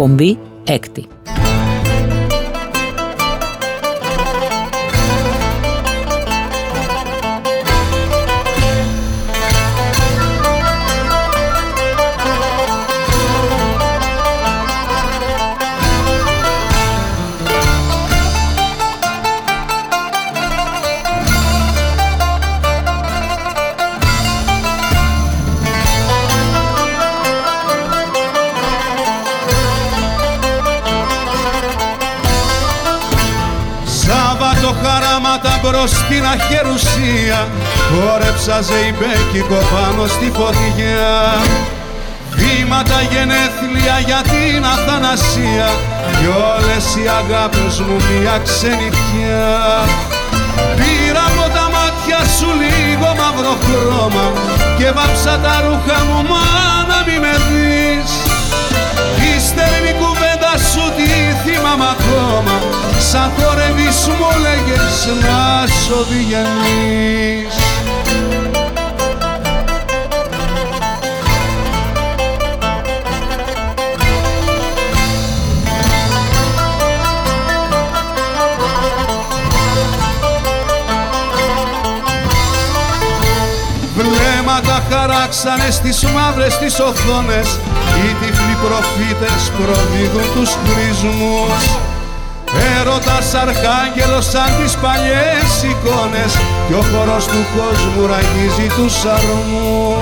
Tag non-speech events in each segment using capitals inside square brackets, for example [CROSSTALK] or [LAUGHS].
Εκπομπή μπρος στην αχερουσία χόρεψα ζεϊμπέκικο πάνω στη φωτιά Βήματα γενέθλια για την αθανασία. Κι όλες οι αγάπες μου μια ξενιτιά. Πήρα από τα μάτια σου λίγο μαύρο χρώμα. Και βάψα τα ρούχα μου μα να μη με δεις. Ύστερη κουβέντα σου τι θυμάμαι ακόμα. Σαν χορεύεις μου λέγες να σ' οδηγενείς Βλέμματα χαράξανε στις μαύρες τις οθόνες. Οι τυφλοί προφήτες προδίδουν τους χρησμούς Έρωτας αρχάγγελος σαν τις παλιές εικόνες. Και ο χορός του κόσμου ραγίζει τους αρμούς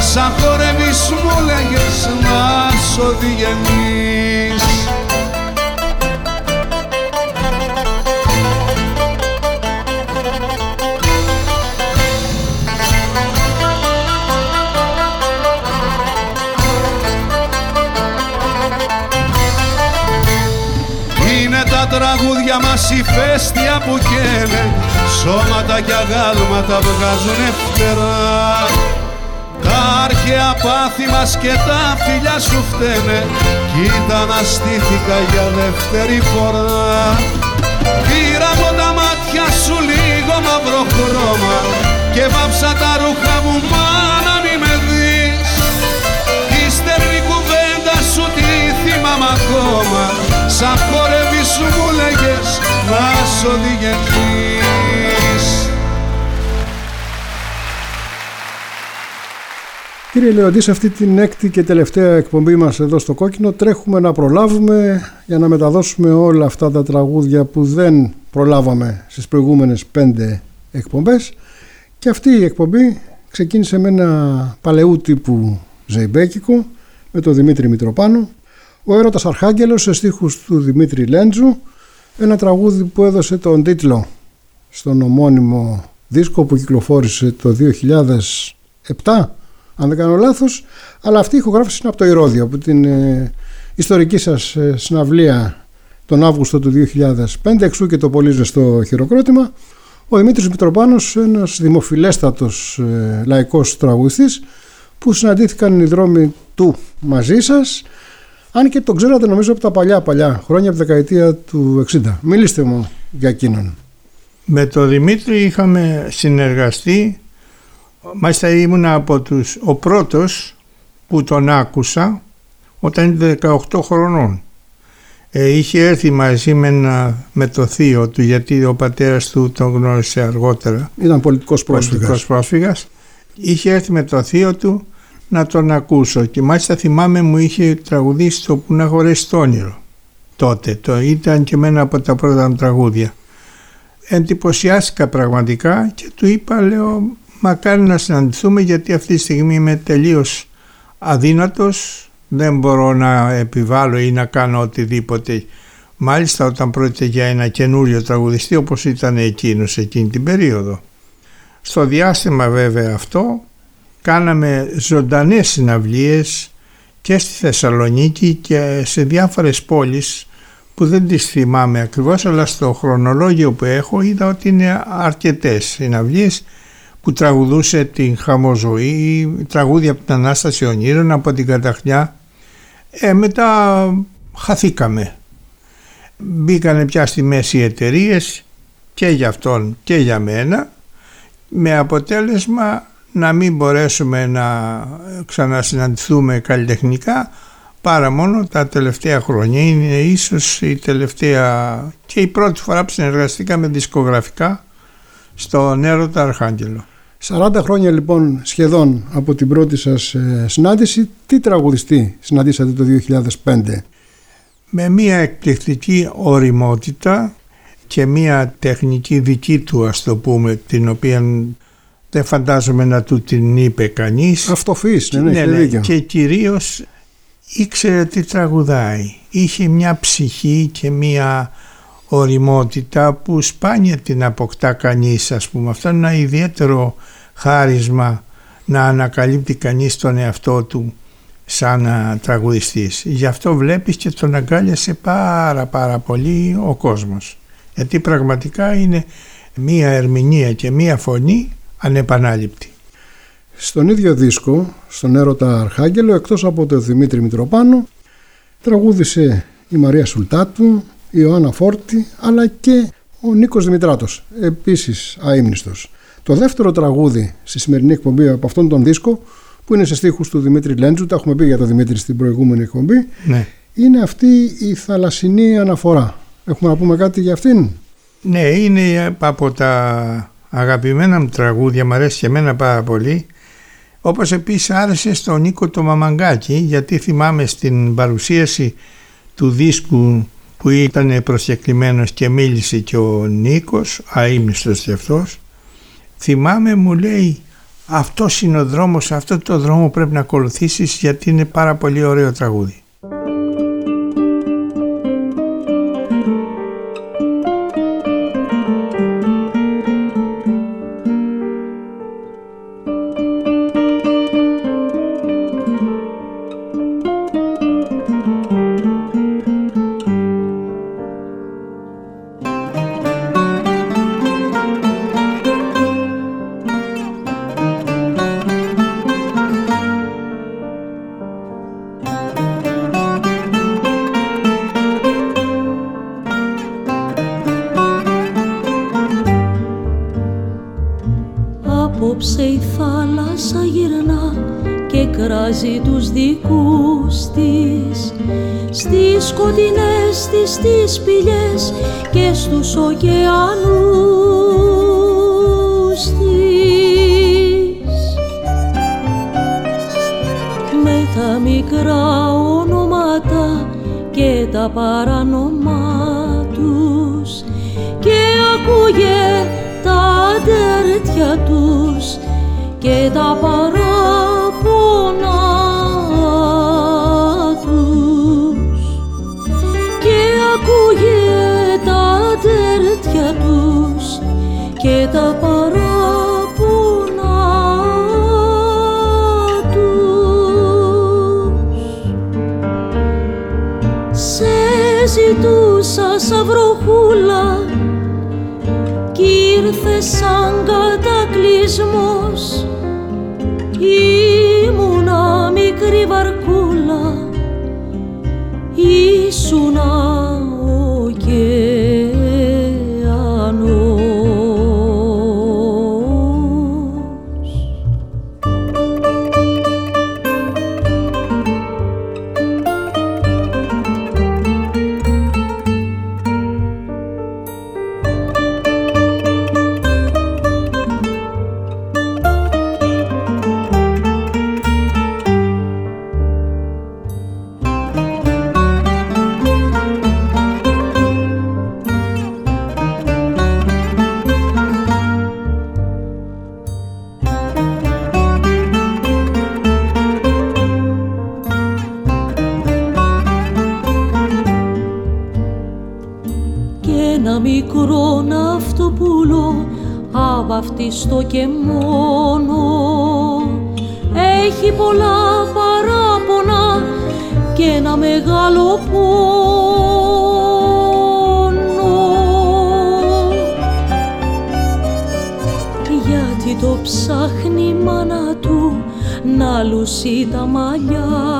σαν χορεύεις μου λέγες να σ' οδηγενείς τραγούδια μας φέστια που καίνε. Σώματα και αγάλματα βγάζουνε φτερά Τα αρχαία πάθη μας και τα φιλιά σου φταίνε. Κοίτα να στήθηκα για δεύτερη φορά. Πήρα από τα μάτια σου λίγο μαύρο χρώμα Και βάψα τα ρούχα μου μα να μη με δεις. Ύστερη κουβέντα σου τι θυμάμαι ακόμα. Σαν χορεύεις σου μου λέγες να σ' οδηγηθείς Κύριε Λεοντή, σε αυτή την έκτη και τελευταία εκπομπή μας εδώ στο Κόκκινο τρέχουμε να προλάβουμε για να μεταδώσουμε όλα αυτά τα τραγούδια που δεν προλάβαμε στις προηγούμενες πέντε εκπομπές. Και αυτή η εκπομπή ξεκίνησε με ένα παλαιού τύπου ζεϊμπέκικο με τον Δημήτρη Μητροπάνο. Ο έρωτας Αρχάγγελος σε στίχους του Δημήτρη Λέντζου ένα τραγούδι που έδωσε τον τίτλο στον ομώνυμο δίσκο που κυκλοφόρησε το 2007 αν δεν κάνω λάθος αλλά αυτή η ηχογράφηση είναι από το Ηρώδιο από την ε, ιστορική σας ε, συναυλία τον Αύγουστο του 2005 εξού και το πολύ ζεστό χειροκρότημα ο Δημήτρης Μητροπάνος ένας δημοφιλέστατος ε, λαϊκός τραγουδιστής που συναντήθηκαν οι δρόμοι του μαζί σας αν και το ξέρατε νομίζω από τα παλιά παλιά χρόνια από τη δεκαετία του 60. Μιλήστε μου για εκείνον. Με τον Δημήτρη είχαμε συνεργαστεί. Μάλιστα ήμουν από τους, ο πρώτος που τον άκουσα όταν ήταν 18 χρονών. Ε, είχε έρθει μαζί με, με το θείο του γιατί ο πατέρας του τον γνώρισε αργότερα. Ήταν πολιτικός πρόσφυγας. Πολιτικός πρόσφυγας. Είχε έρθει με το θείο του να τον ακούσω και μάλιστα θυμάμαι μου είχε τραγουδήσει το που να χωρέσει το όνειρο τότε. Το ήταν και μένα από τα πρώτα μου τραγούδια. Εντυπωσιάστηκα πραγματικά και του είπα λέω μακάρι να συναντηθούμε γιατί αυτή τη στιγμή είμαι τελείως αδύνατος. Δεν μπορώ να επιβάλλω ή να κάνω οτιδήποτε. Μάλιστα όταν πρόκειται για ένα καινούριο τραγουδιστή όπως ήταν εκείνος εκείνη την περίοδο. Στο διάστημα βέβαια αυτό κάναμε ζωντανές συναυλίες και στη Θεσσαλονίκη και σε διάφορες πόλεις που δεν τις θυμάμαι ακριβώς αλλά στο χρονολόγιο που έχω είδα ότι είναι αρκετές συναυλίες που τραγουδούσε την χαμοζωή, τραγούδια από την Ανάσταση Ονείρων, από την Καταχνιά. Ε, μετά χαθήκαμε. Μπήκανε πια στη μέση εταιρείες και για αυτόν και για μένα με αποτέλεσμα να μην μπορέσουμε να ξανασυναντηθούμε καλλιτεχνικά παρά μόνο τα τελευταία χρόνια. Είναι ίσως η τελευταία και η πρώτη φορά που συνεργαστήκαμε δισκογραφικά στο Νέρο Αρχάγγελο. 40 χρόνια λοιπόν σχεδόν από την πρώτη σας ε, συνάντηση, τι τραγουδιστή συναντήσατε το 2005? Με μια εκπληκτική οριμότητα και μια τεχνική δική του ας το πούμε την οποία δεν φαντάζομαι να του την είπε κανείς. Αυτοφύς, ναι, ναι, ναι, Και κυρίως ήξερε τι τραγουδάει. Είχε μια ψυχή και μια οριμότητα που σπάνια την αποκτά κανείς ας πούμε. Αυτό είναι ένα ιδιαίτερο χάρισμα να ανακαλύπτει κανείς τον εαυτό του σαν τραγουδιστής. Γι' αυτό βλέπεις και τον αγκάλιασε πάρα πάρα πολύ ο κόσμος. Γιατί πραγματικά είναι μία ερμηνεία και μία φωνή ανεπανάληπτη. Στον ίδιο δίσκο, στον έρωτα Αρχάγγελο, εκτός από τον Δημήτρη Μητροπάνο, τραγούδισε η Μαρία Σουλτάτου, η Ιωάννα Φόρτη, αλλά και ο Νίκος Δημητράτος, επίσης αείμνηστος. Το δεύτερο τραγούδι στη σημερινή εκπομπή από αυτόν τον δίσκο, που είναι σε στίχους του Δημήτρη Λέντζου, τα έχουμε πει για τον Δημήτρη στην προηγούμενη εκπομπή, ναι. είναι αυτή η θαλασσινή αναφορά. Έχουμε να πούμε κάτι για αυτήν; Ναι, είναι από τα αγαπημένα μου τραγούδια, μου αρέσει και εμένα πάρα πολύ. Όπως επίσης άρεσε στον Νίκο το Μαμαγκάκι, γιατί θυμάμαι στην παρουσίαση του δίσκου που ήταν προσκεκλημένος και μίλησε και ο Νίκος, αείμνηστος και αυτός, θυμάμαι μου λέει αυτός είναι ο δρόμος, αυτό το δρόμο πρέπει να ακολουθήσεις γιατί είναι πάρα πολύ ωραίο τραγούδι. τα παράπονα τους. Και ακούγε τα τέρτια τους και τα παράπονα τους. Σε ζητούσα σαν βροχούλα κι ήρθε σαν κατακλυσμό αβαφτιστό και μόνο. Έχει πολλά παράπονα και ένα μεγάλο πόνο. Γιατί το ψάχνει η μάνα του να λουσεί τα μαλλιά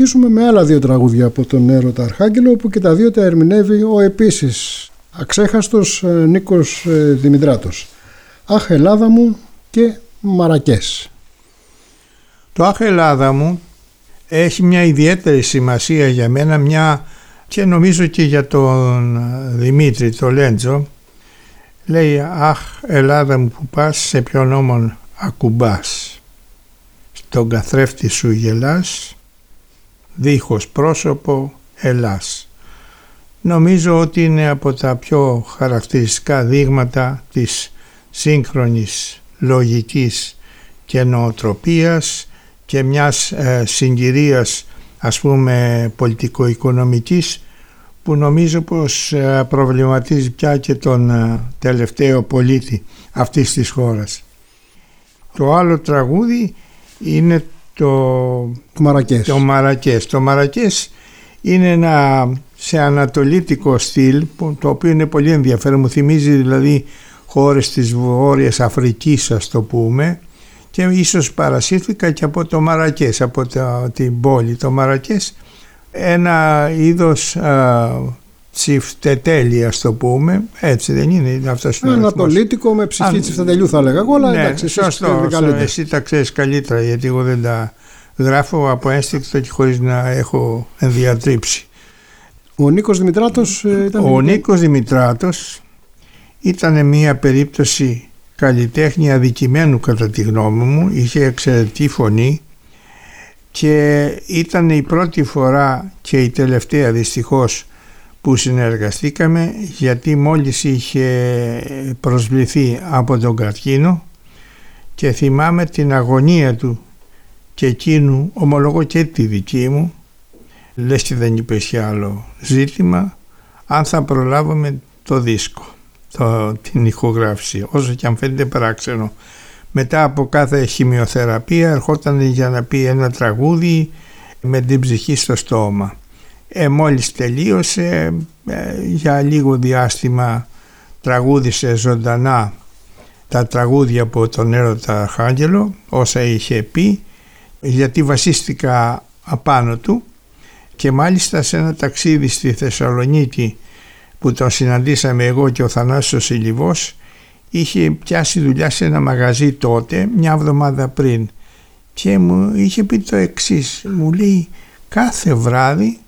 Συνεχίσουμε με άλλα δύο τραγούδια από τον έρωτα Αρχάγγελο που και τα δύο τα ερμηνεύει ο επίσης αξέχαστος ε, Νίκος ε, Δημητράτος. Αχ Ελλάδα μου και Μαρακές. Το «Αχ Ελλάδα μου» έχει μια ιδιαίτερη σημασία για μένα μια και νομίζω και για τον Δημήτρη το Λέντζο λέει «Αχ Ελλάδα μου που πας σε ποιον όμον ακουμπάς στον καθρέφτη σου γελάς δίχως πρόσωπο ελάς». Νομίζω ότι είναι από τα πιο χαρακτηριστικά δείγματα της σύγχρονης λογικής και νοοτροπίας και μιας ε, συγκυρίας ας πούμε πολιτικο-οικονομικής που νομίζω πως ε, προβληματίζει πια και τον ε, τελευταίο πολίτη αυτής της χώρας. Το άλλο τραγούδι είναι το, Το Μαρακές. το Μαρακές. Το Μαρακές είναι ένα σε ανατολίτικο στυλ που, το οποίο είναι πολύ ενδιαφέρον. Μου θυμίζει δηλαδή χώρες της Βόρειας Αφρικής ας το πούμε και ίσως παρασύρθηκα και από το Μαρακές, από το, την πόλη. Το Μαρακές ένα είδος α, τσιφτετέλη ας το πούμε, έτσι δεν είναι, είναι αυτός είναι ο αριθμός. Ανατολίτικο με ψυχή Αν- τσιφτετελιού θα έλεγα εγώ, αλλά Ναι, εντάξει, εσείς σωστό, ξέρετε σωστό. καλύτερα. Εσύ τα ξέρεις καλύτερα γιατί εγώ δεν τα γράφω από ένστικτο και χωρίς να έχω ενδιατρύψει. Ο Νίκος Δημητράτος ε, ήταν... Ο Νίκος Δημητράτος ήταν μια περίπτωση καλλιτέχνη αδικημένου κατά τη γνώμη μου, είχε εξαιρετική φωνή και ήταν η πρώτη φορά και η τελευταία δυστυχώς που συνεργαστήκαμε γιατί μόλις είχε προσβληθεί από τον καρκίνο και θυμάμαι την αγωνία του και εκείνου ομολογώ και τη δική μου λες και δεν είπες για άλλο ζήτημα αν θα προλάβουμε το δίσκο το, την ηχογράφηση. Όσο και αν φαίνεται παράξενο μετά από κάθε χημειοθεραπεία ερχόταν για να πει ένα τραγούδι με την ψυχή στο στόμα ε, μόλις τελείωσε ε, για λίγο διάστημα τραγούδισε ζωντανά τα τραγούδια από τον έρωτα Αρχάγγελο όσα είχε πει γιατί βασίστηκα απάνω του και μάλιστα σε ένα ταξίδι στη Θεσσαλονίκη που τον συναντήσαμε εγώ και ο Θανάσιος Ηλιβός είχε πιάσει δουλειά σε ένα μαγαζί τότε μια εβδομάδα πριν και μου είχε πει το εξής μου λέει κάθε βράδυ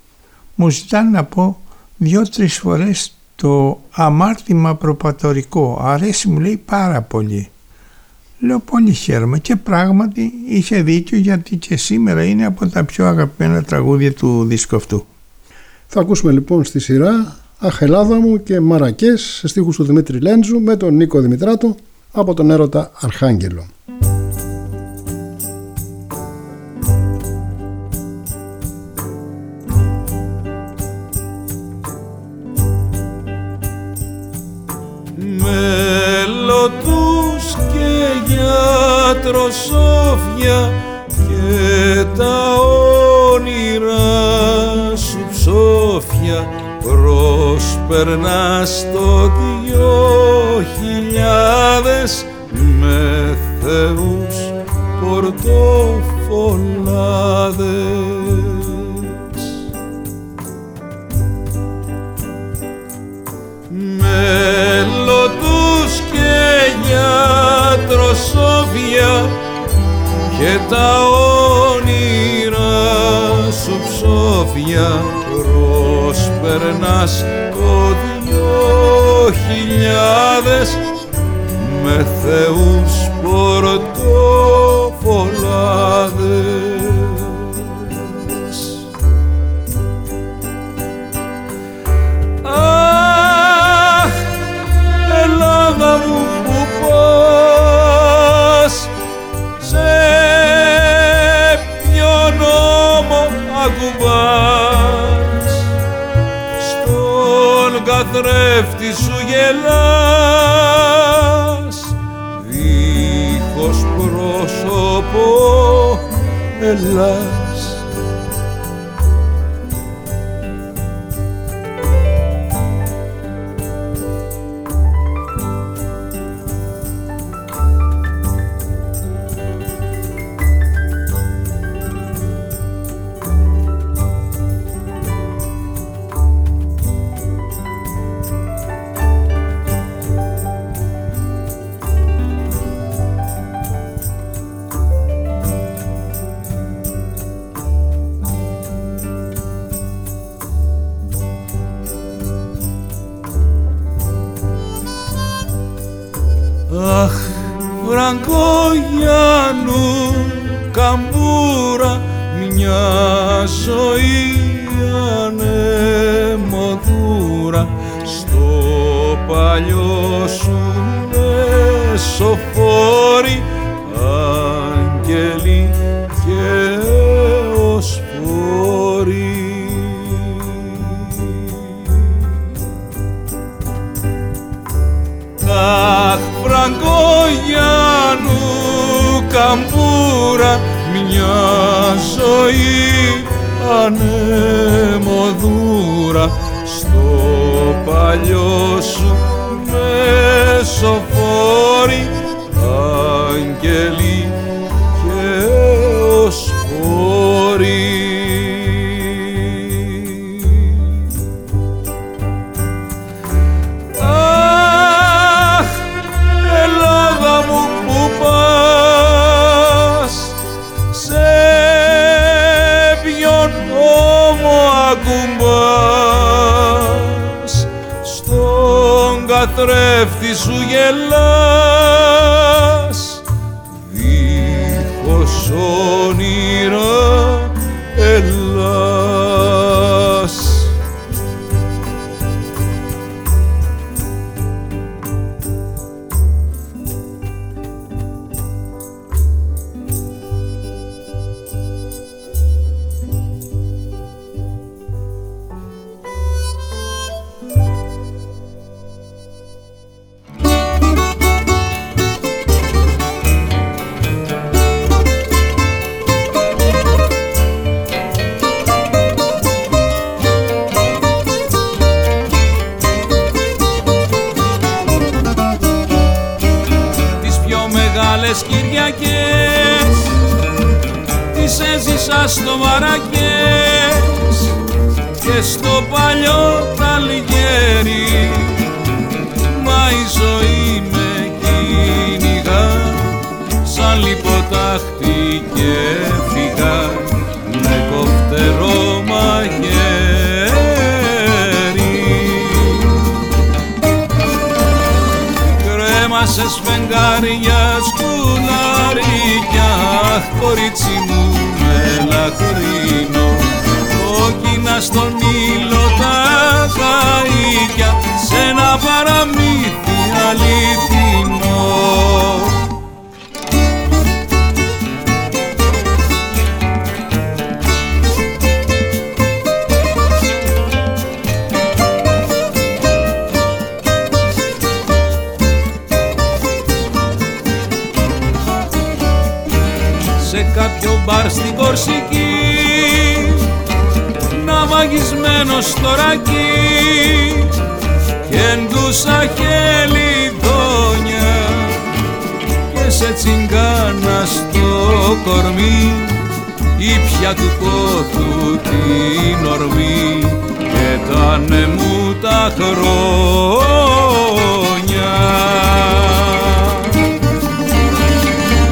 μου ζητάνε να πω δυο-τρεις φορές το αμάρτημα προπατορικό. Αρέσει μου λέει πάρα πολύ. Λέω πολύ χαίρομαι και πράγματι είχε δίκιο γιατί και σήμερα είναι από τα πιο αγαπημένα τραγούδια του δίσκου αυτού. Θα ακούσουμε λοιπόν στη σειρά Αχ Ελλάδα μου και Μαρακές σε στίχους του Δημήτρη Λέντζου με τον Νίκο Δημητράτο από τον έρωτα Αρχάγγελο. δροσόφια και τα όνειρά σου ψόφια προσπερνά το δυο χιλιάδες με θεούς πορτοφολάδες. περνάς το δυο χιλιάδες με θεούς. καθρέφτη σου γελάς. Δίχως πρόσωπο ελάς καθρέφτη σου γελάς. Αχ κορίτσι μου μελαχρινό Κόκκινα στον ήλιο τα χαρίκια Σ' ένα παραμύθι μου τα χρόνια.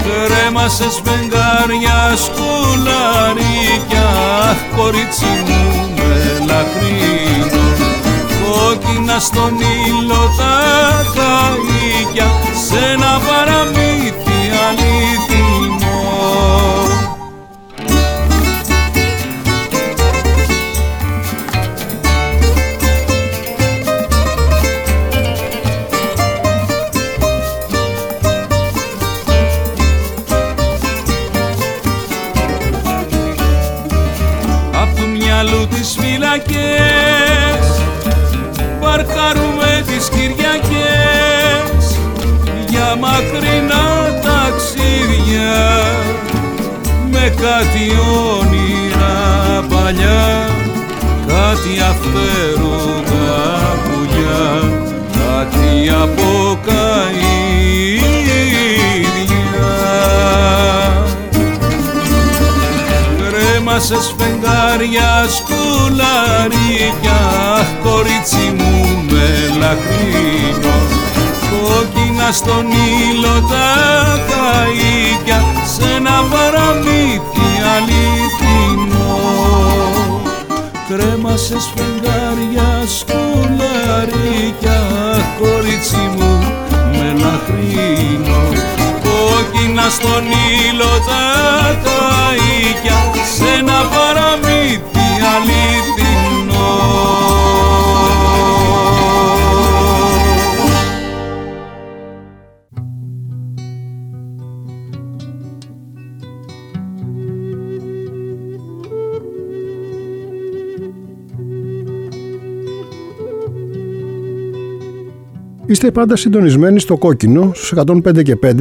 Κρέμασε σφεγγάρια σκουλαρίκια κορίτσι μου με λαχρίνο κόκκινα στον ήλιο τα καΐκια σε ένα παραμύθι όνειρα παλιά κάτι αφαίρογα πουλιά κάτι από σε σφεγγάρια σκουλαρίκια κορίτσι μου με λαχρίνο κόκκινα στον ήλιο τα καΐκια σε ένα παραμύθι αληθινό κρέμασε σφεγγάρια σκουλαρίκια κορίτσι μου με λαχρίνο κόκκινα στον ήλιο τα καΐκια σε ένα παραμύθι αληθινό. Είστε πάντα συντονισμένοι στο κόκκινο στους 105 και 5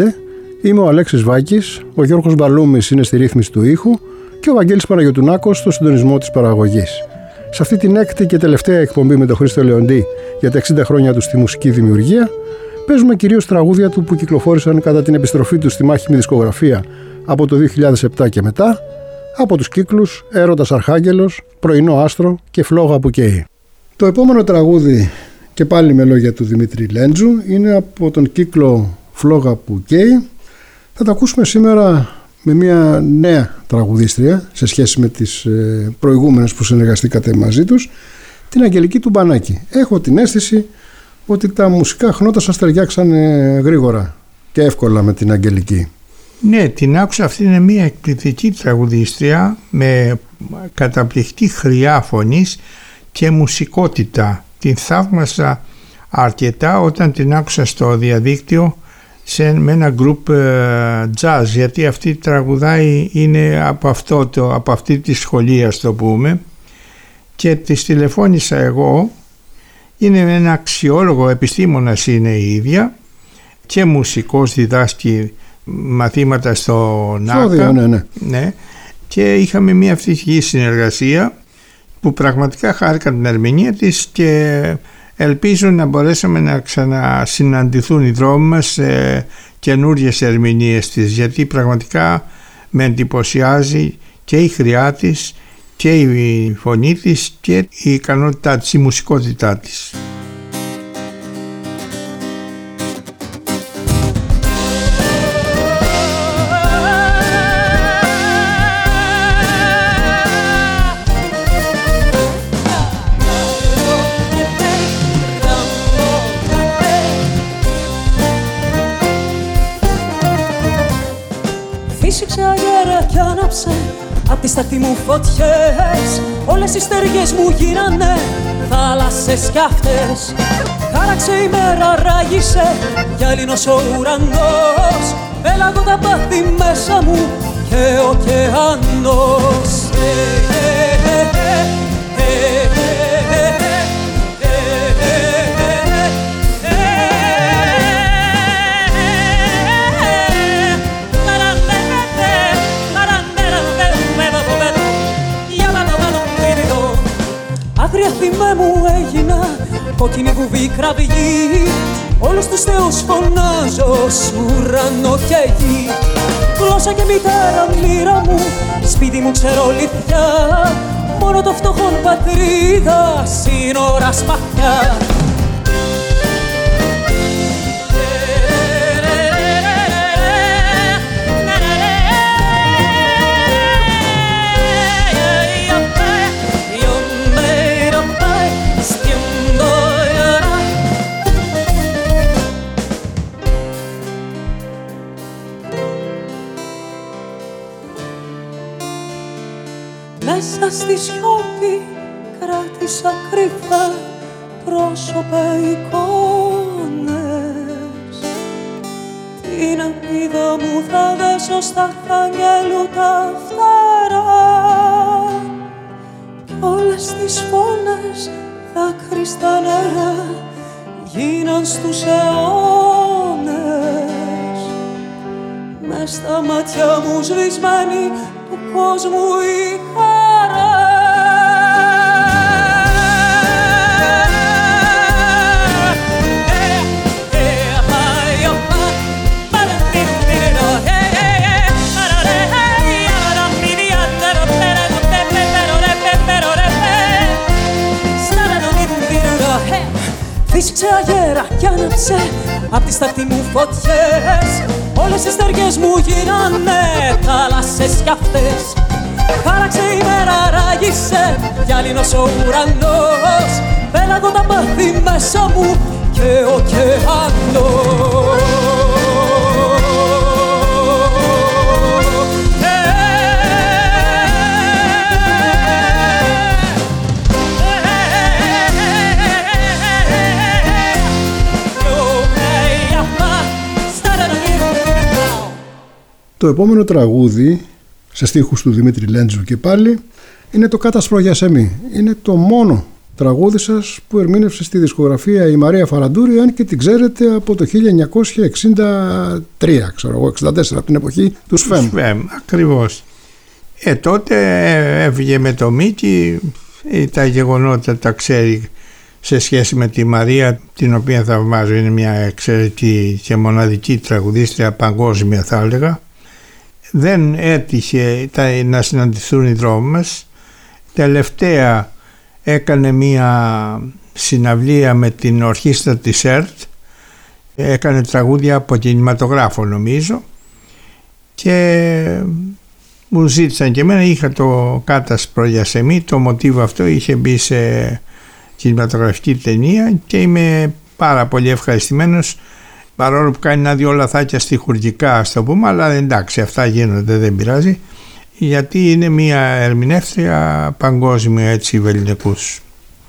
Είμαι ο Αλέξης Βάκης, ο Γιώργος Μπαλούμης είναι στη ρύθμιση του ήχου και ο Βαγγέλης Παναγιωτουνάκος στο συντονισμό της παραγωγής. Σε αυτή την έκτη και τελευταία εκπομπή με τον Χρήστο Λεοντή για τα 60 χρόνια του στη μουσική δημιουργία, παίζουμε κυρίως τραγούδια του που κυκλοφόρησαν κατά την επιστροφή τους στη μάχημη δισκογραφία από το 2007 και μετά, από τους κύκλους «Έρωτας Αρχάγγελος», «Πρωινό Άστρο» και «Φλόγα που καίει». Το επόμενο τραγούδι και πάλι με λόγια του Δημήτρη Λέντζου είναι από τον κύκλο «Φλόγα που καίει» Θα τα ακούσουμε σήμερα με μια νέα τραγουδίστρια σε σχέση με τις ε, προηγούμενες που συνεργαστήκατε μαζί τους, την Αγγελική του Μπανάκη. Έχω την αίσθηση ότι τα μουσικά χνότα σας ταιριάξαν γρήγορα και εύκολα με την Αγγελική. Ναι, την άκουσα αυτή είναι μια εκπληκτική τραγουδίστρια με καταπληκτή χρειά φωνής και μουσικότητα. Την θαύμασα αρκετά όταν την άκουσα στο διαδίκτυο σε, με ένα γκρουπ ε, jazz γιατί αυτή τραγουδάει είναι από, αυτό το, από αυτή τη σχολή ας το πούμε. Και της τηλεφώνησα εγώ. Είναι ένα αξιόλογο επιστήμονας είναι η ίδια και μουσικός διδάσκει μαθήματα στο ΝΑΚΑ. Ναι, ναι. ναι, και είχαμε μια ευτυχή συνεργασία που πραγματικά χάρηκα την ερμηνεία της και Ελπίζω να μπορέσουμε να ξανασυναντηθούν οι δρόμοι μας σε καινούριες ερμηνείες της γιατί πραγματικά με εντυπωσιάζει και η χρειά της και η φωνή της και η ικανότητά της, η μουσικότητά της. Απ' τη σταχτή μου φωτιές Όλες οι στεριές μου γύρανε Θάλασσες κι αυτές Χάραξε η μέρα ράγισε Κι άλληνος ο ουρανός Έλαγω τα πάθη μέσα μου Και ο ωκεανός άγρια θυμέ μου έγινα. Κόκκινη βουβή κραυγή όλους τους θεούς φωνάζω σου ουρανό και γη γλώσσα και μητέρα μοίρα μου σπίτι μου ξέρω μόνο το φτωχόν πατρίδα σύνορα σπαθιά. Στη σιώπη κράτησα κρυφά πρόσωπα εικόνες. Την απίδα μου θα δέσω στα χάγγελου τα φθαρά Κι όλες τις φωνές δάκρυ στα νερά γίναν στους αιώνες. Μες στα μάτια μου σβησμένη του κόσμου η Φύσηξε αγέρα κι άναψε απ' τις σταχτή μου φωτιές Όλες οι στεριές μου γίνανε θάλασσες κι αυτές Χάραξε η μέρα, ράγισε γυάλινος ο ουρανός Πέλαγω τα πάθη μέσα μου και ο ωκεανός Το επόμενο τραγούδι, σε στίχους του Δημήτρη Λέντζου και πάλι, είναι το «Κάτασπρο για σεμί». Είναι το μόνο τραγούδι σας που ερμήνευσε στη δισκογραφία η Μαρία Φαραντούρη, αν και την ξέρετε από το 1963, ξέρω εγώ, 64, από την εποχή του ΣΦΕΜ. ΣΦΕΜ, ακριβώς. Ε, τότε έβγε με το Μίκη, ε, τα γεγονότα τα ξέρει σε σχέση με τη Μαρία την οποία θαυμάζω είναι μια εξαιρετική και μοναδική τραγουδίστρια παγκόσμια θα έλεγα δεν έτυχε να συναντηθούν οι δρόμοι μας. Τελευταία έκανε μία συναυλία με την ορχήστρα της ΕΡΤ. Έκανε τραγούδια από κινηματογράφο νομίζω και μου ζήτησαν και εμένα είχα το κάτασπρο για σεμί το μοτίβο αυτό είχε μπει σε κινηματογραφική ταινία και είμαι πάρα πολύ ευχαριστημένος παρόλο που κάνει ένα-δυο λαθάκια στοιχουργικά ας το πούμε αλλά εντάξει αυτά γίνονται δεν πειράζει γιατί είναι μια ερμηνεύτρια παγκόσμια έτσι βεληνικούς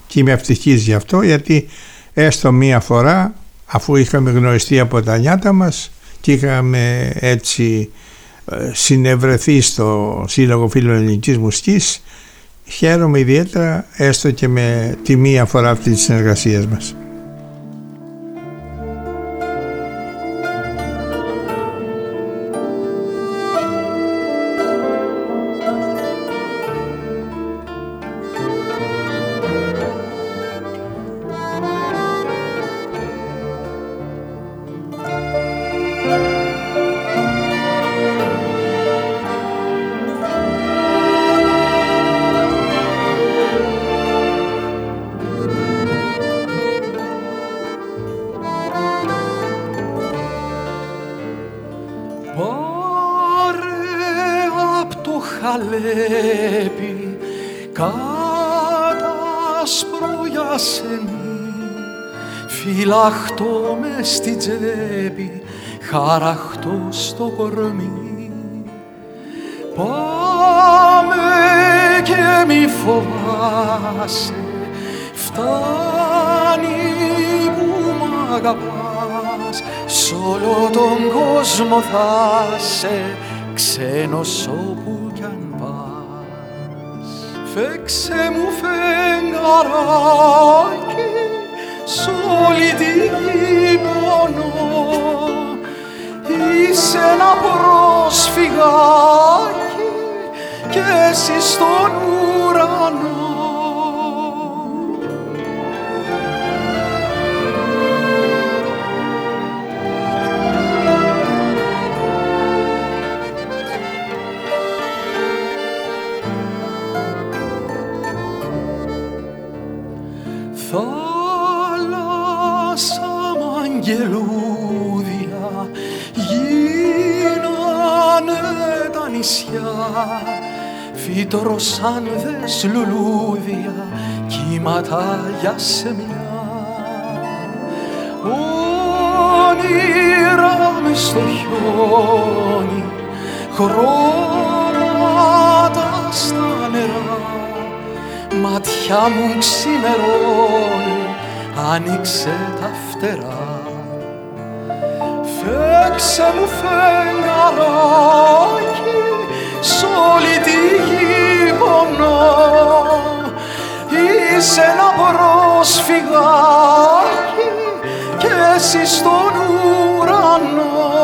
και είμαι ευτυχής γι' αυτό γιατί έστω μία φορά αφού είχαμε γνωριστεί από τα νιάτα μας και είχαμε έτσι ε, συνευρεθεί στο Σύλλογο Φίλων Ελληνικής Μουσικής χαίρομαι ιδιαίτερα έστω και με τη μία φορά αυτής της συνεργασίας μας. Φυλαχτώ με στη τσέπη, χαραχτώ στο κορμί. Πάμε και μη φοβάσαι, φτάνει που μ' αγαπάς, σ' όλο τον κόσμο θα σε ξένος όπου κι αν πας. Φέξε μου φεγγαράκι, σ' όλη τη γη πονώ Είσαι ένα πρόσφυγάκι και εσύ στον ουρανό Θάλασσα μ' αγγελούδια γίνανε τα νησιά φυτρωσάνδες λουλούδια κύματα για σεμιά όνειρα μες στο χιόνι χρώματα στα νερά μάτια μου ξημερώνει άνοιξε τα φτερά. Φέξε μου φεγγαράκι σ' όλη τη γη πονώ. Είσαι ένα προσφυγάκι και εσύ στον ουρανό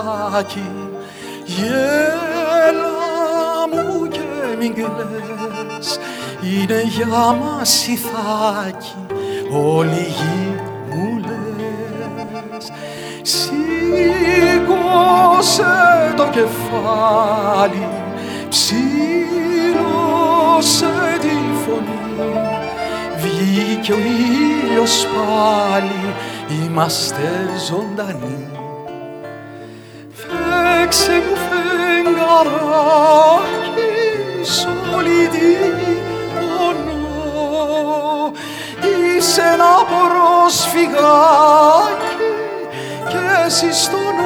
περιστεράκι γέλα μου και μην κλαις είναι για μας ηθάκι όλη η γη μου λες. Σήκωσε το κεφάλι ψήλωσε τη φωνή. Βγήκε ο ήλιος πάλι είμαστε ζωντανοί Φέξε μου φεγγαράκι σ' όλη τη πονώ Είσαι ένα προσφυγάκι και εσύ στον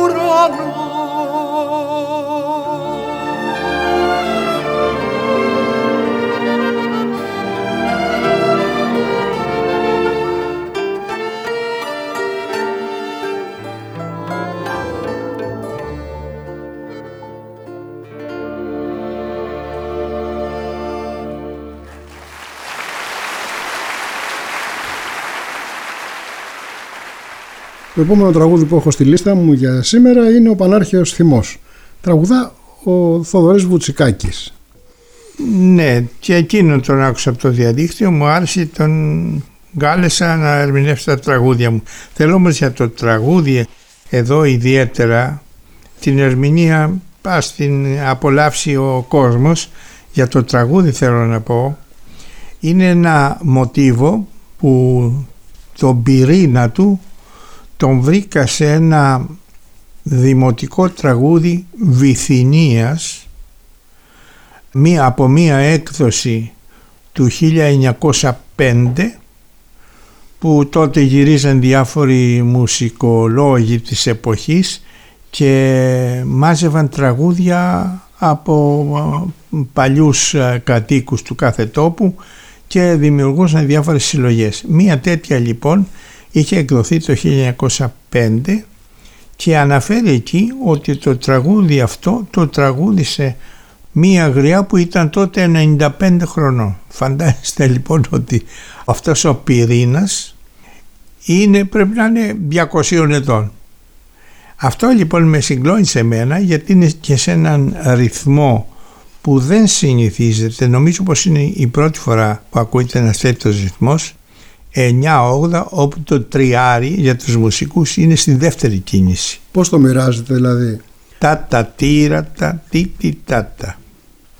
ουρανό Το επόμενο τραγούδι που έχω στη λίστα μου για σήμερα είναι ο Πανάρχαιος Θυμός. Τραγουδά ο Θοδωρής Βουτσικάκης. Ναι, και εκείνο τον άκουσα από το διαδίκτυο, μου άρεσε, τον κάλεσα να ερμηνεύσει τα τραγούδια μου. Θέλω όμως για το τραγούδι εδώ ιδιαίτερα την ερμηνεία πας την απολαύσει ο κόσμος για το τραγούδι θέλω να πω είναι ένα μοτίβο που τον πυρήνα του τον βρήκα σε ένα δημοτικό τραγούδι Βυθινίας μία, από μία έκδοση του 1905 που τότε γυρίζαν διάφοροι μουσικολόγοι της εποχής και μάζευαν τραγούδια από παλιούς κατοίκους του κάθε τόπου και δημιουργούσαν διάφορες συλλογές. Μία τέτοια λοιπόν είχε εκδοθεί το 1905 και αναφέρει εκεί ότι το τραγούδι αυτό το τραγούδισε μία γριά που ήταν τότε 95 χρονών. Φαντάζεστε λοιπόν ότι αυτός ο πυρήνας είναι, πρέπει να είναι 200 ετών. Αυτό λοιπόν με συγκλώνησε εμένα γιατί είναι και σε έναν ρυθμό που δεν συνηθίζεται. Νομίζω πως είναι η πρώτη φορά που ακούγεται ένας τέτοιος ρυθμός 9-8 όπου το τριάρι για τους μουσικούς είναι στη δεύτερη κίνηση. Πώς το μοιράζεται δηλαδή; Τα τα τίρα τα τι τι τα τα.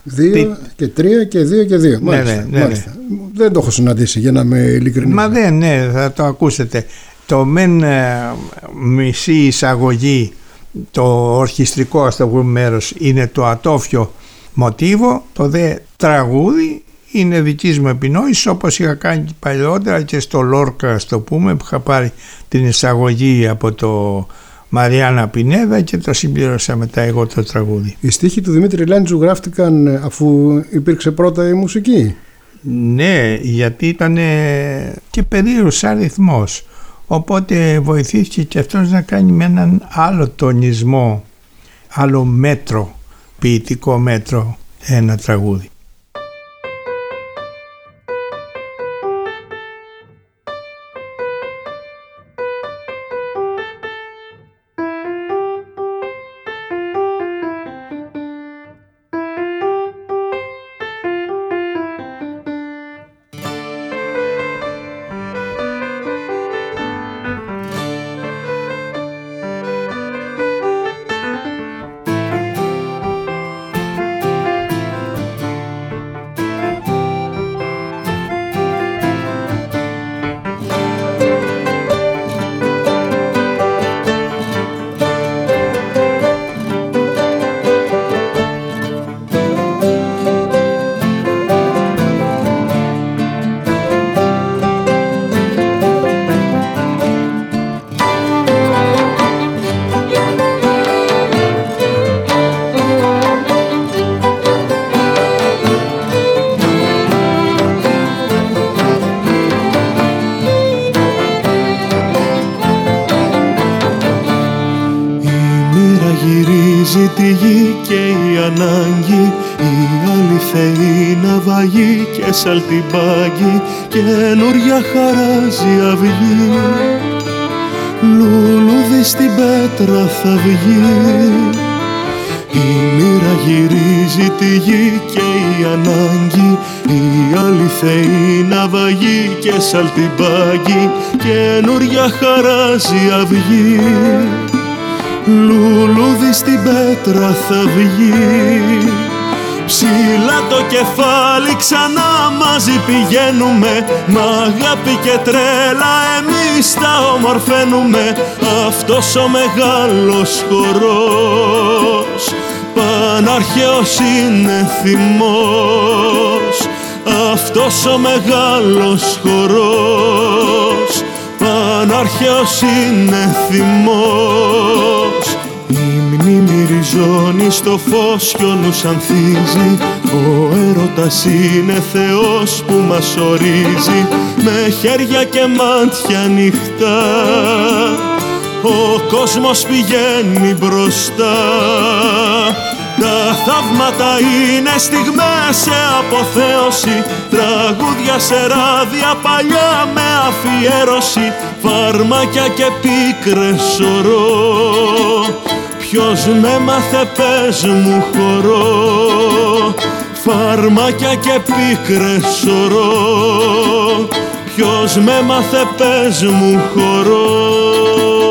Δύο και τρία και δύο και δύο. Μάλιστα, ναι, ναι, ναι. μάλιστα. Δεν το έχω συναντήσει για να είμαι ειλικρινής. Μα δεν, ναι, θα το ακούσετε. Το μεν ε, μισή εισαγωγή, το ορχιστρικό ας το πούμε μέρος είναι το ατόφιο μοτίβο, το δε τραγούδι είναι δική μου επινόηση όπως είχα κάνει και παλιότερα και στο Λόρκα στο πούμε που είχα πάρει την εισαγωγή από το Μαριάννα Πινέδα και το συμπλήρωσα μετά εγώ το τραγούδι. Οι στίχοι του Δημήτρη Λάντζου γράφτηκαν αφού υπήρξε πρώτα η μουσική; Ναι, γιατί ήταν και περίεργος αριθμός. Οπότε βοηθήθηκε και αυτός να κάνει με έναν άλλο τονισμό, άλλο μέτρο, ποιητικό μέτρο ένα τραγούδι. Ναυαγή και σαλτιμπάγκη καινούρια χαράζει αυγή. Λουλούδι στην πέτρα θα βγει. Η μοίρα γυρίζει τη γη και η ανάγκη. Η αληθεή ναυαγή και σαλτιμπάγκη καινούρια χαράζει αυγή. Λουλούδι στην πέτρα θα βγει Ψηλά το κεφάλι ξανά μαζί πηγαίνουμε. Μ' αγάπη και τρέλα εμείς τα ομορφαίνουμε. Αυτός ο μεγάλος χορός Πανάρχαιος είναι θυμός. Αυτός ο μεγάλος χορός Πανάρχαιος είναι θυμός μνήμη ριζώνει στο φως κι ο νους ανθίζει. Ο έρωτας είναι Θεός που μας ορίζει. Με χέρια και μάτια ανοιχτά Ο κόσμος πηγαίνει μπροστά. Τα θαύματα είναι στιγμές σε αποθέωση. Τραγούδια σε ράδια παλιά με αφιέρωση. Φάρμακια και πίκρες σωρό Ποιος με μάθε πες μου χορό. Φαρμάκια και πίκρες σωρό. Ποιος με μάθε πες μου χορό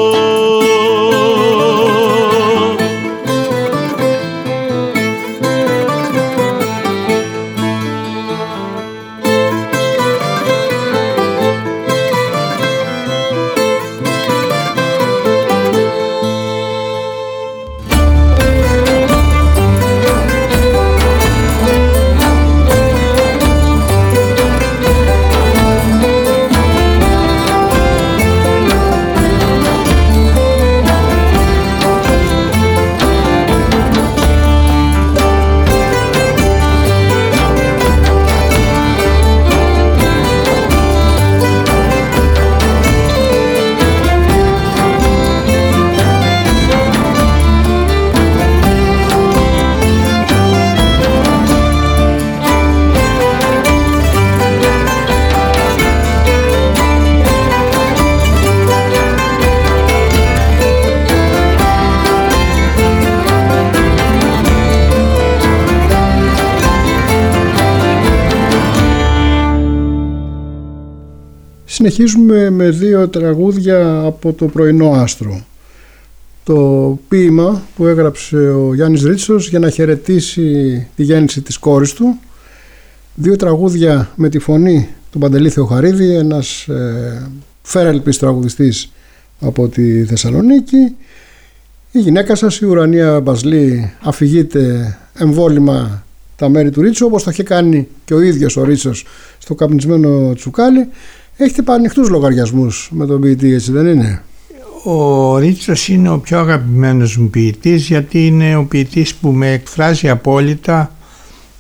Συνεχίζουμε με δύο τραγούδια από το πρωινό άστρο. Το ποίημα που έγραψε ο Γιάννης Ρίτσος για να χαιρετήσει τη γέννηση της κόρης του. Δύο τραγούδια με τη φωνή του Παντελή Θεοχαρίδη, ένας ε, φέραλπης τραγουδιστής από τη Θεσσαλονίκη. Η γυναίκα σας, η Ουρανία Μπασλή, αφηγείται εμβόλυμα τα μέρη του Ρίτσου, όπως το είχε κάνει και ο ίδιος ο Ρίτσος στο καπνισμένο τσουκάλι Έχετε πάρει ανοιχτούς λογαριασμούς με τον ποιητή, έτσι δεν είναι; Ο Ρίτσος είναι ο πιο αγαπημένος μου ποιητής γιατί είναι ο ποιητής που με εκφράζει απόλυτα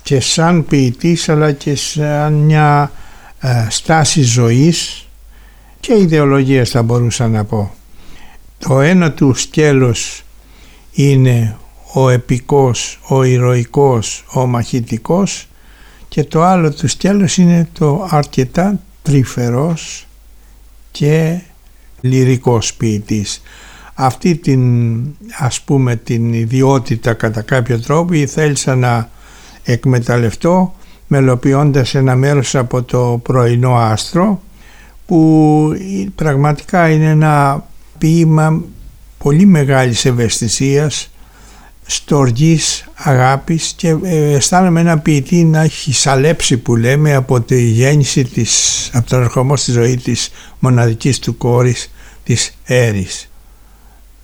και σαν ποιητής αλλά και σαν μια ε, στάση ζωής και ιδεολογίας θα μπορούσα να πω. Το ένα του σκέλος είναι ο επικός, ο ηρωικός, ο μαχητικός και το άλλο του σκέλος είναι το αρκετά τρυφερός και λυρικός ποιητής. Αυτή την ας πούμε την ιδιότητα κατά κάποιο τρόπο θέλησα να εκμεταλλευτώ μελοποιώντας ένα μέρος από το πρωινό άστρο που πραγματικά είναι ένα ποίημα πολύ μεγάλης ευαισθησίας στοργής αγάπης και ε, αισθάνομαι ένα ποιητή να έχει σαλέψει που λέμε από τη γέννηση της, από τον ερχομό στη ζωή της μοναδικής του κόρης της Έρης.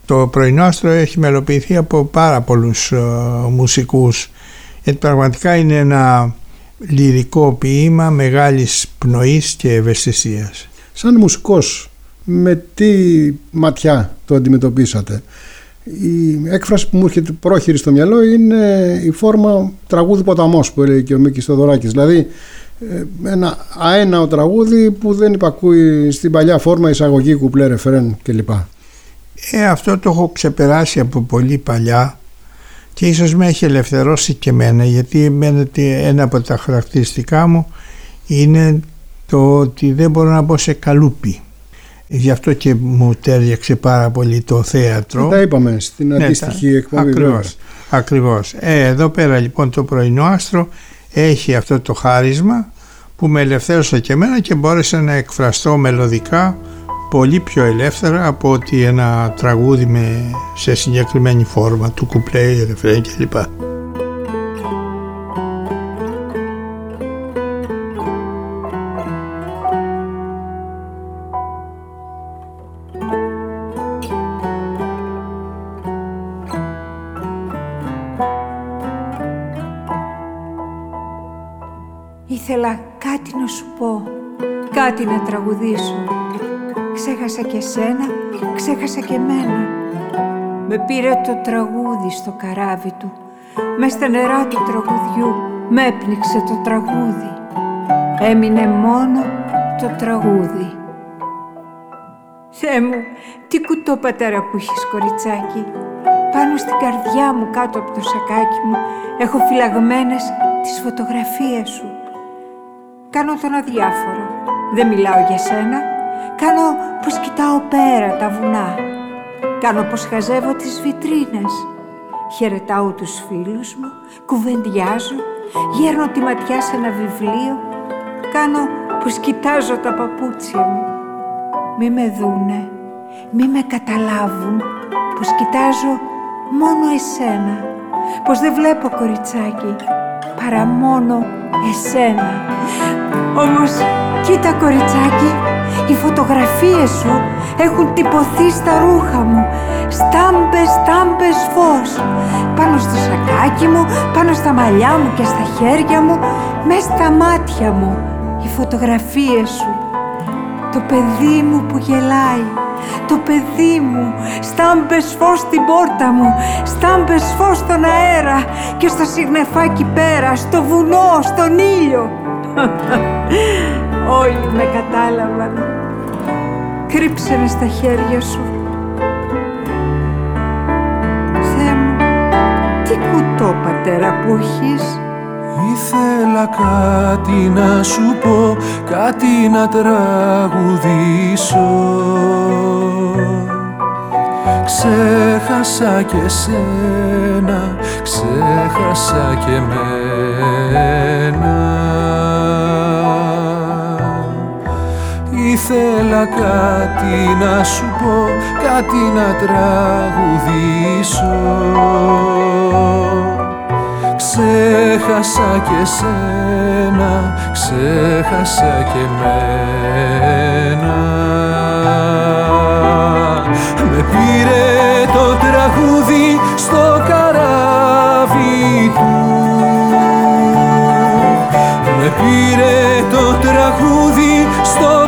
Το πρωινό άστρο έχει μελοποιηθεί από πάρα πολλούς uh, μουσικούς γιατί πραγματικά είναι ένα λυρικό ποίημα μεγάλης πνοής και ευαισθησίας. Σαν μουσικός με τι ματιά το αντιμετωπίσατε; Η έκφραση που μου έρχεται πρόχειρη στο μυαλό είναι η φόρμα τραγούδι ποταμός που έλεγε και ο Μίκης Θοδωράκης δηλαδή ε, ένα αέναο τραγούδι που δεν υπακούει στην παλιά φόρμα εισαγωγή κουπλέ ρεφρέν κλπ. Ε, αυτό το έχω ξεπεράσει από πολύ παλιά και ίσως με έχει ελευθερώσει και εμένα γιατί εμένα ένα από τα χαρακτηριστικά μου είναι το ότι δεν μπορώ να μπω σε καλούπι. Γι' αυτό και μου τέριαξε πάρα πολύ το θέατρο. Τα είπαμε στην ναι, αντίστοιχη εκπομπή. Ακριβώς. ακριβώς. Ε, εδώ πέρα λοιπόν το πρωινό άστρο έχει αυτό το χάρισμα που με ελευθέρωσε και εμένα και μπόρεσα να εκφραστώ μελωδικά πολύ πιο ελεύθερα από ότι ένα τραγούδι με, σε συγκεκριμένη φόρμα του κουπλέ, ρεφρέν κλπ. Κάτι να τραγουδήσω Ξέχασα και σένα, ξέχασα και μένα. Με πήρε το τραγούδι στο καράβι του. Με στα νερά του τραγουδιού με έπνιξε το τραγούδι. Έμεινε μόνο το τραγούδι. Θεέ μου, τι κουτό πατέρα που έχεις κοριτσάκι. Πάνω στην καρδιά μου κάτω από το σακάκι μου έχω φυλαγμένες τις φωτογραφίες σου. Κάνω τον αδιάφορο. Δεν μιλάω για σένα, Κάνω πως κοιτάω πέρα τα βουνά. Κάνω πως χαζεύω τις βιτρίνες. Χαιρετάω τους φίλους μου, κουβεντιάζω, γέρνω τη ματιά σε ένα βιβλίο. Κάνω πως κοιτάζω τα παπούτσια μου. Μη με δούνε, μη με καταλάβουν, πως κοιτάζω μόνο εσένα. Πως δεν βλέπω κοριτσάκι, παρά μόνο εσένα. Όμως, κοίτα κοριτσάκι, οι φωτογραφίες σου έχουν τυπωθεί στα ρούχα μου. Στάμπες, στάμπες φως. Πάνω στο σακάκι μου, πάνω στα μαλλιά μου και στα χέρια μου, μέσα στα μάτια μου. Οι φωτογραφίες σου. Το παιδί μου που γελάει. Το παιδί μου, στάμπες φως στην πόρτα μου, στάμπες φως στον αέρα και στο συγνεφάκι πέρα, στο βουνό, στον ήλιο. [LAUGHS] Όλοι με κατάλαβαν. Κρύψε με στα χέρια σου. Θεέ μου, τι κουτό πατέρα που έχεις; Ήθελα κάτι να σου πω, κάτι να τραγουδήσω Ξέχασα και σένα, ξέχασα και μένα Ήθελα κάτι να σου πω, κάτι να τραγουδήσω. Ξέχασα και σένα, ξέχασα και μένα Με πήρε το τραγούδι στο καράβι του. Με πήρε το τραγούδι στο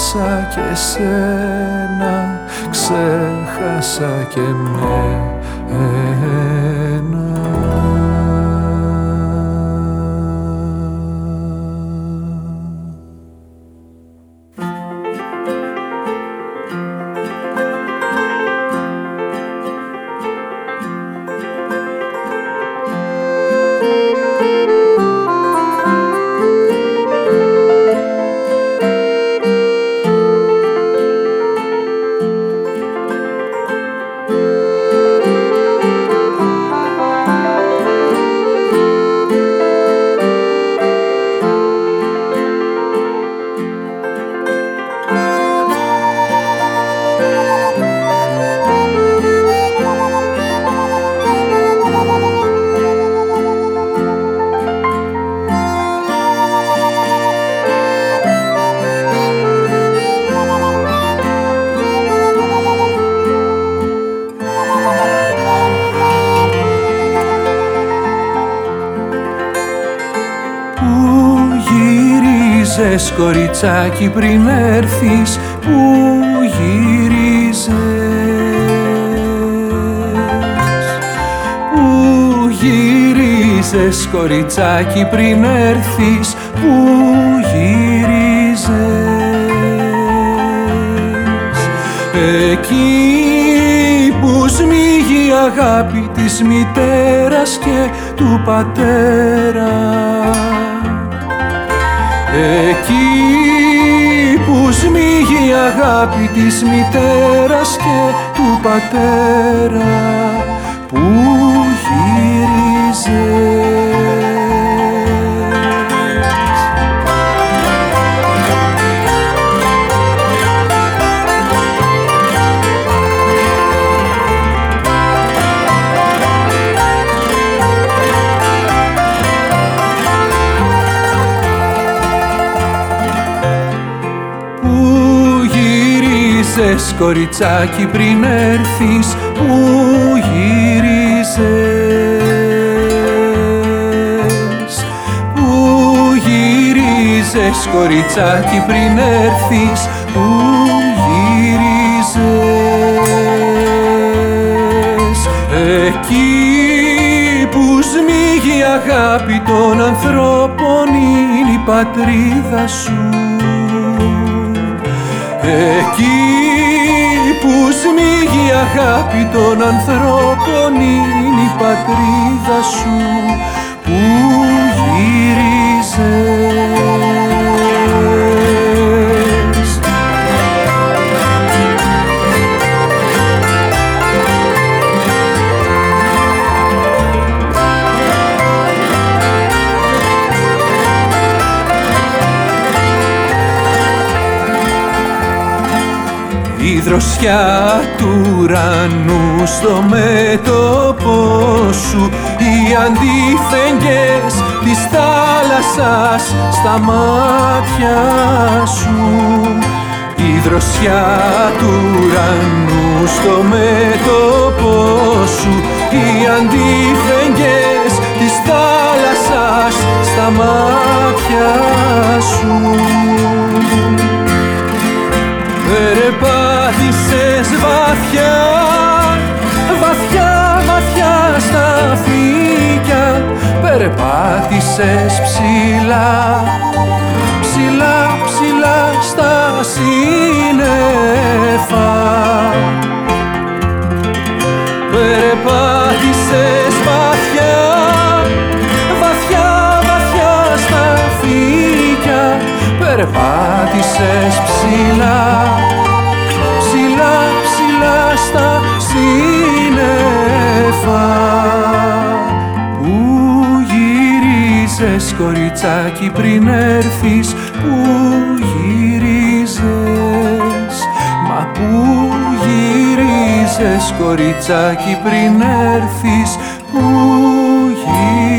Ξέχασα και σένα, ξέχασα και με γύριζες κοριτσάκι πριν έρθεις Πού γύριζες. Πού γύριζες κοριτσάκι πριν έρθεις Πού γύριζες. Εκεί που σμίγει η αγάπη της μητέρας και του πατέρα. Εκεί που σμίγει η αγάπη της μητέρας και του πατέρα που γύριζε κοριτσάκι πριν έρθεις που γύρισες. Που γύρισες κοριτσάκι πριν έρθεις που γύρισες. Εκεί που σμίγει η αγάπη των ανθρώπων είναι η πατρίδα σου. Εκεί που σμίγει η αγάπη των ανθρώπων είναι η πατρίδα σου που γύριζες δροσιά του ουρανού στο μέτωπο σου. Οι αντίφεγγες της θάλασσας στα μάτια σου. Η δροσιά του ουρανού στο μέτωπο σου. Οι αντίφεγγες της θάλασσας στα μάτια σου Περπάτησες βαθιά, βαθιά, βαθιά στα φύκια Περπάτησες ψηλά, ψηλά, ψηλά στα σύννεφα. Περπάτησες βαθιά, Περπάτησες ψηλά, ψηλά, ψηλά στα σύννεφα. Πού γυρίζες κοριτσάκι πριν έρθεις Πού γυρίζες. Μα πού γυρίζες κοριτσάκι πριν έρθεις Πού γυρίζες